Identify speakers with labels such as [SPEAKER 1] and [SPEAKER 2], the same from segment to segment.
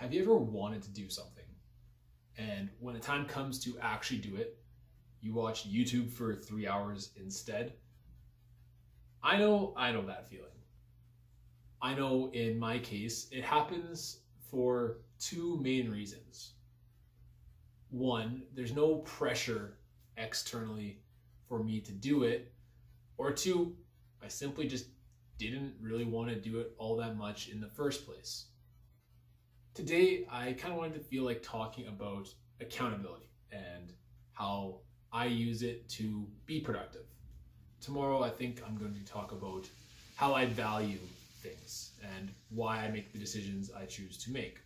[SPEAKER 1] Have you ever wanted to do something? And when the time comes to actually do it, you watch YouTube for three hours instead? I know, I know that feeling. I know in my case, it happens for two main reasons. One, there's no pressure externally for me to do it. Or two, I simply just didn't really want to do it all that much in the first place. Today, I kind of wanted to feel like talking about accountability and how I use it to be productive. Tomorrow, I think I'm going to talk about how I value things and why I make the decisions I choose to make.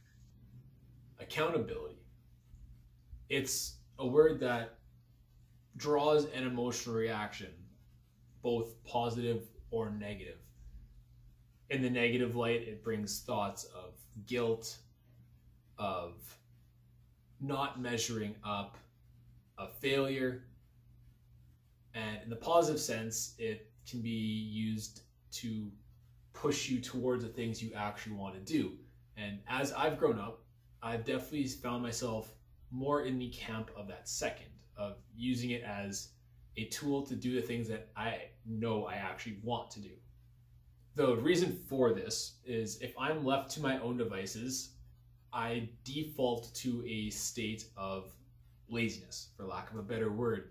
[SPEAKER 1] Accountability. It's a word that draws an emotional reaction, both positive or negative. In the negative light, it brings thoughts of guilt, of not measuring up, a failure. And in the positive sense, it can be used to push you towards the things you actually want to do. And as I've grown up, I've definitely found myself more in the camp of that second, of using it as a tool to do the things that I know I actually want to do. The reason for this is if I'm left to my own devices, I default to a state of laziness, for lack of a better word.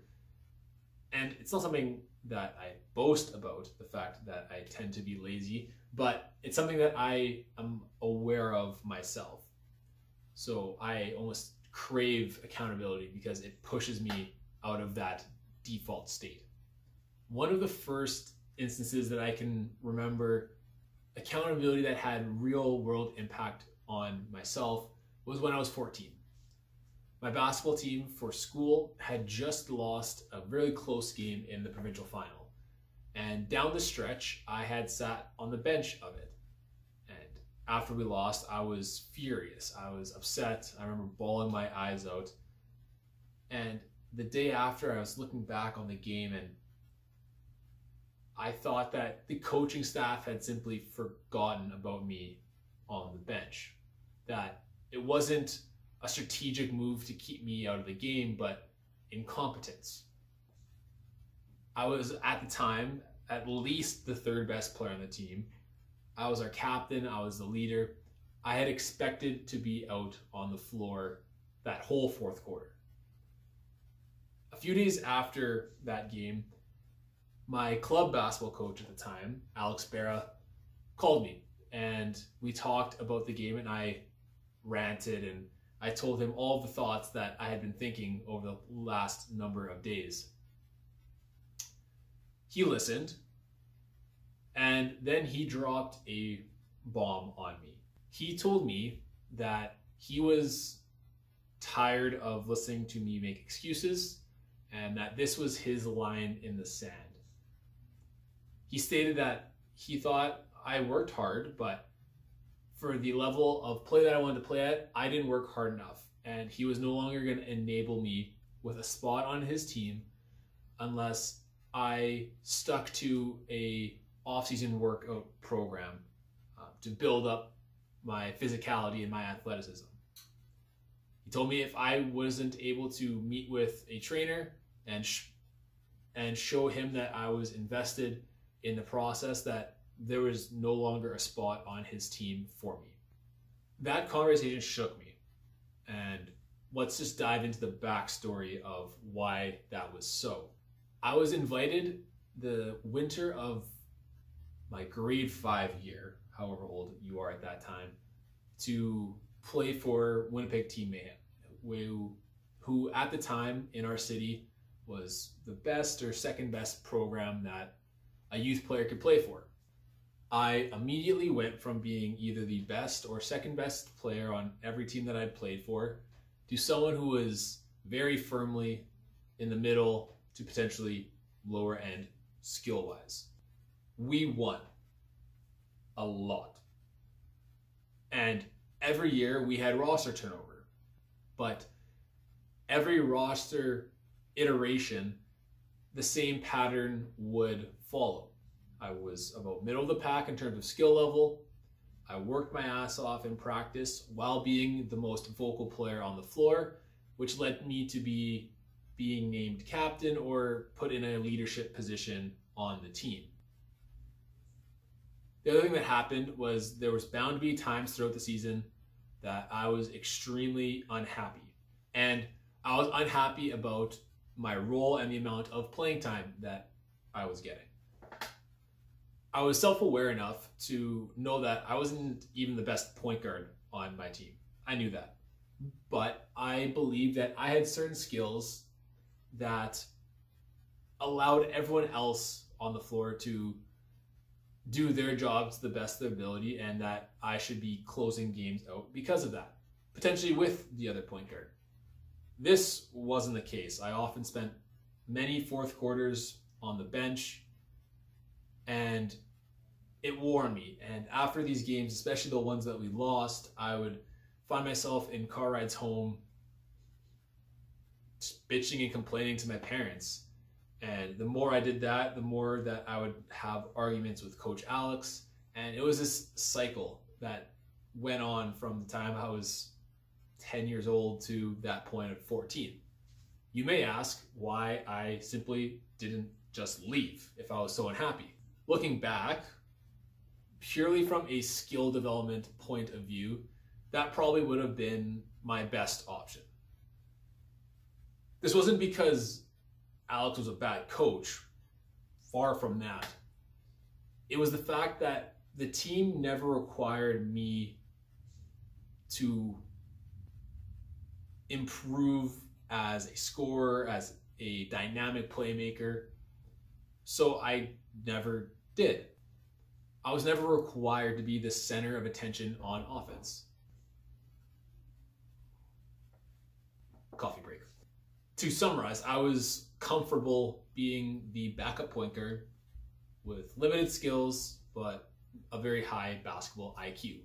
[SPEAKER 1] And it's not something that I boast about, the fact that I tend to be lazy, but it's something that I am aware of myself. So I almost crave accountability because it pushes me out of that default state. One of the first instances that I can remember accountability that had real world impact on myself was when I was 14. My basketball team for school had just lost a really close game in the provincial final. And down the stretch, I had sat on the bench of it. And after we lost, I was furious. I was upset. I remember bawling my eyes out. And the day after, I was looking back on the game and I thought that the coaching staff had simply forgotten about me on the bench. That it wasn't a strategic move to keep me out of the game, but incompetence. I was at the time at least the third best player on the team. I was our captain, I was the leader. I had expected to be out on the floor that whole fourth quarter. A few days after that game, my club basketball coach at the time, Alex Barra, called me and we talked about the game and I ranted and I told him all the thoughts that I had been thinking over the last number of days. He listened and then he dropped a bomb on me. He told me that he was tired of listening to me make excuses and that this was his line in the sand. He stated that he thought I worked hard, but for the level of play that I wanted to play at, I didn't work hard enough. And he was no longer going to enable me with a spot on his team unless I stuck to a off-season workout program uh, to build up my physicality and my athleticism. He told me if I wasn't able to meet with a trainer and sh- and show him that I was invested in the process that there was no longer a spot on his team for me. That conversation shook me. And let's just dive into the backstory of why that was so. I was invited the winter of my grade five year, however old you are at that time, to play for Winnipeg Team Mayhem, who, who at the time in our city was the best or second best program that a youth player could play for. I immediately went from being either the best or second best player on every team that I'd played for to someone who was very firmly in the middle to potentially lower end skill wise. We won a lot. And every year we had roster turnover. But every roster iteration, the same pattern would follow. I was about middle of the pack in terms of skill level, I worked my ass off in practice while being the most vocal player on the floor, which led me to be being named captain or put in a leadership position on the team. The other thing that happened was there was bound to be times throughout the season that I was extremely unhappy. And I was unhappy about my role and the amount of playing time that I was getting. I was self aware enough to know that I wasn't even the best point guard on my team. I knew that. But I believed that I had certain skills that allowed everyone else on the floor to do their job to the best of their ability and that I should be closing games out because of that, potentially with the other point guard. This wasn't the case. I often spent many fourth quarters on the bench and it wore on me. And after these games, especially the ones that we lost, I would find myself in car rides home bitching and complaining to my parents. And the more I did that, the more that I would have arguments with Coach Alex. And it was this cycle that went on from the time I was 10 years old to that point at 14. You may ask why I simply didn't just leave if I was so unhappy. Looking back, purely from a skill development point of view, that probably would have been my best option. This wasn't because Alex was a bad coach. Far from that. It was the fact that the team never required me to improve as a scorer, as a dynamic playmaker. So I never did. I was never required to be the center of attention on offense. Coffee break. To summarize, I was comfortable being the backup point guard with limited skills but a very high basketball IQ.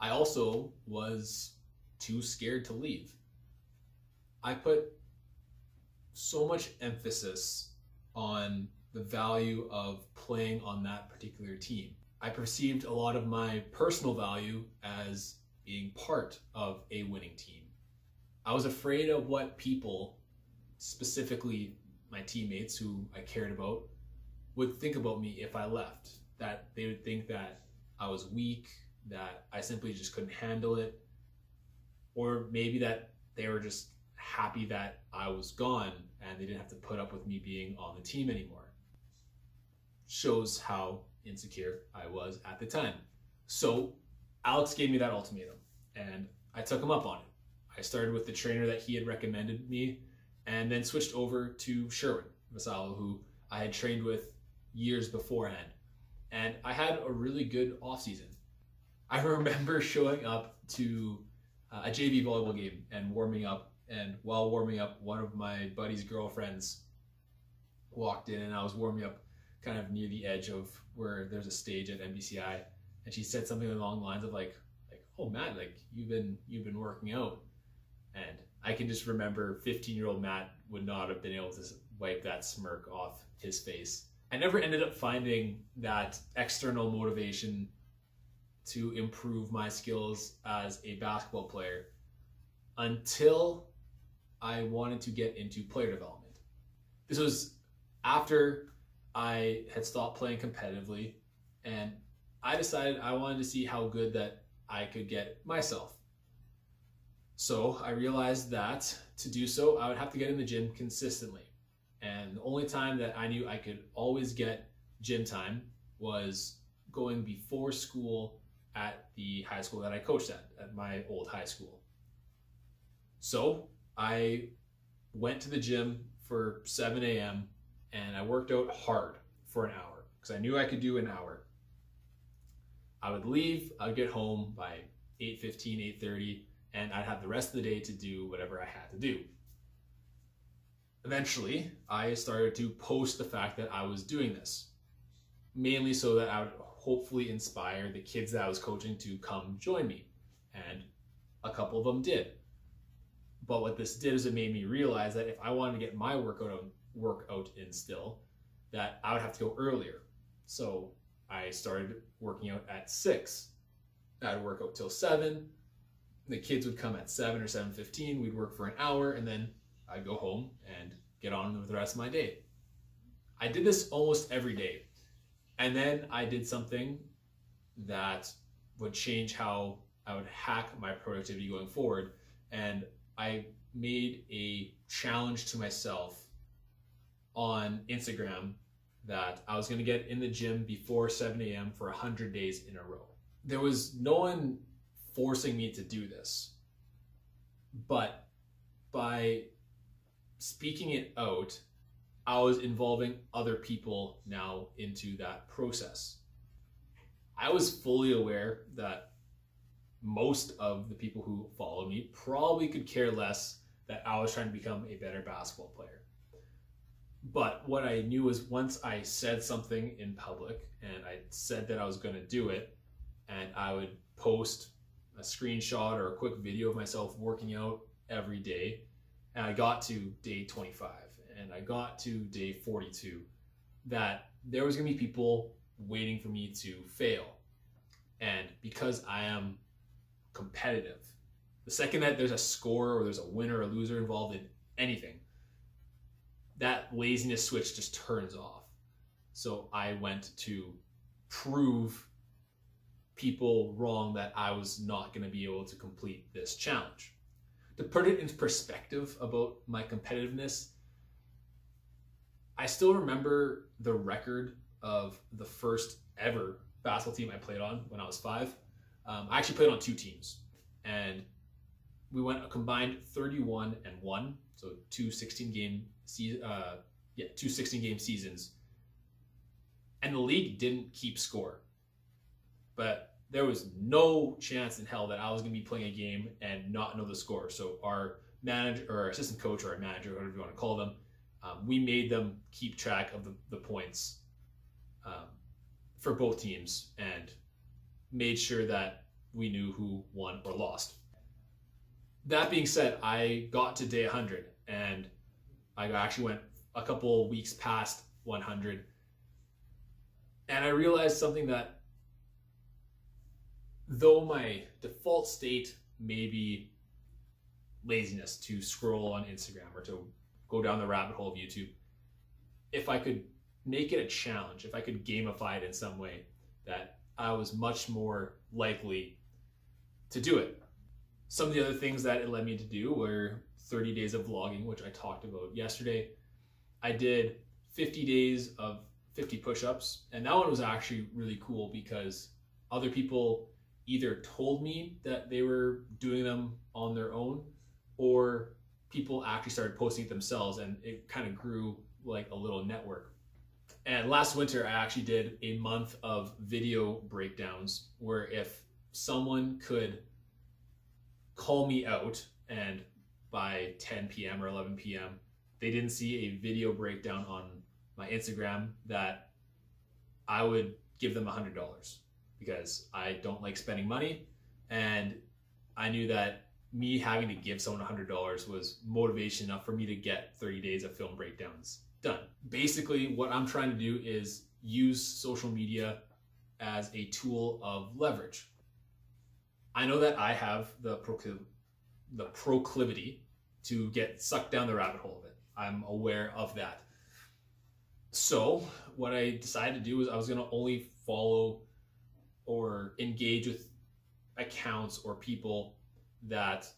[SPEAKER 1] I also was too scared to leave. I put so much emphasis on the value of playing on that particular team. I perceived a lot of my personal value as being part of a winning team. I was afraid of what people, specifically my teammates who I cared about, would think about me if I left. That they would think that I was weak, that I simply just couldn't handle it, or maybe that they were just happy that I was gone and they didn't have to put up with me being on the team anymore shows how insecure I was at the time. So Alex gave me that ultimatum and I took him up on it. I started with the trainer that he had recommended me and then switched over to Sherwin Masalo, who I had trained with years beforehand. And I had a really good offseason. I remember showing up to uh, a JV volleyball game and warming up. And while warming up, one of my buddy's girlfriends walked in and I was warming up kind of near the edge of where there's a stage at NBCI, and she said something along the lines of like, like, oh Matt, like you've been you've been working out, and I can just remember 15 year old Matt would not have been able to wipe that smirk off his face. I never ended up finding that external motivation to improve my skills as a basketball player until I wanted to get into player development. This was after I had stopped playing competitively and I decided I wanted to see how good that I could get myself. So I realized that to do so, I would have to get in the gym consistently. And the only time that I knew I could always get gym time was going before school at the high school that I coached at, at my old high school. So I went to the gym for 7 a.m and I worked out hard for an hour because I knew I could do an hour. I would leave, I'd get home by 8.15, 8.30, and I'd have the rest of the day to do whatever I had to do. Eventually, I started to post the fact that I was doing this, mainly so that I would hopefully inspire the kids that I was coaching to come join me. And a couple of them did. But what this did is it made me realize that if I wanted to get my workout work out in still, that I would have to go earlier. So I started working out at six. I'd work out till seven. The kids would come at seven or seven fifteen. We'd work for an hour, and then I'd go home and get on with the rest of my day. I did this almost every day, and then I did something that would change how I would hack my productivity going forward, and I made a challenge to myself on Instagram that I was going to get in the gym before 7 a.m. for 100 days in a row. There was no one forcing me to do this, but by speaking it out, I was involving other people now into that process. I was fully aware that most of the people who follow me probably could care less that I was trying to become a better basketball player. But what I knew was once I said something in public and I said that I was going to do it, and I would post a screenshot or a quick video of myself working out every day, and I got to day 25 and I got to day 42, that there was going to be people waiting for me to fail. And because I am competitive, the second that there's a score or there's a winner or loser involved in anything, that laziness switch just turns off. So I went to prove people wrong that I was not going to be able to complete this challenge. To put it into perspective about my competitiveness, I still remember the record of the first ever basketball team I played on when I was five. Um, I actually played on two teams, and we went a combined 31 and one, so two 16 game uh, yeah, two 16 game seasons. And the league didn't keep score. But there was no chance in hell that I was going to be playing a game and not know the score. So our manager or our assistant coach or our manager, whatever you want to call them, um, we made them keep track of the, the points um, for both teams and made sure that we knew who won or lost. That being said, I got to day 100 and I actually went a couple weeks past 100. And I realized something that though my default state may be laziness to scroll on Instagram or to go down the rabbit hole of YouTube, if I could make it a challenge, if I could gamify it in some way, that I was much more likely to do it. Some of the other things that it led me to do were 30 days of vlogging, which I talked about yesterday. I did 50 days of 50 push ups, and that one was actually really cool because other people either told me that they were doing them on their own or people actually started posting it themselves, and it kind of grew like a little network. And last winter, I actually did a month of video breakdowns where if someone could call me out and by 10 p.m. or 11 p.m. They didn't see a video breakdown on my Instagram that I would give them $100 because I don't like spending money. And I knew that me having to give someone $100 was motivation enough for me to get 30 days of film breakdowns done. Basically, what I'm trying to do is use social media as a tool of leverage. I know that I have the the proclivity to get sucked down the rabbit hole of it. I'm aware of that. So, what I decided to do is I was going to only follow or engage with accounts or people that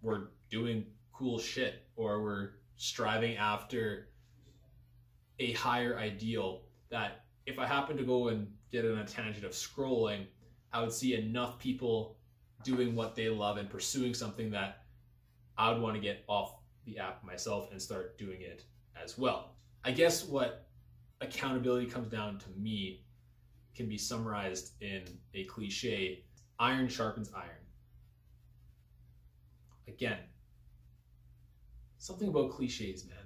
[SPEAKER 1] were doing cool shit or were striving after a higher ideal that if I happened to go and get on a tangent of scrolling, I would see enough people doing what they love and pursuing something that I would want to get off the app myself and start doing it as well. I guess what accountability comes down to me can be summarized in a cliche iron sharpens iron. Again, something about cliches, man.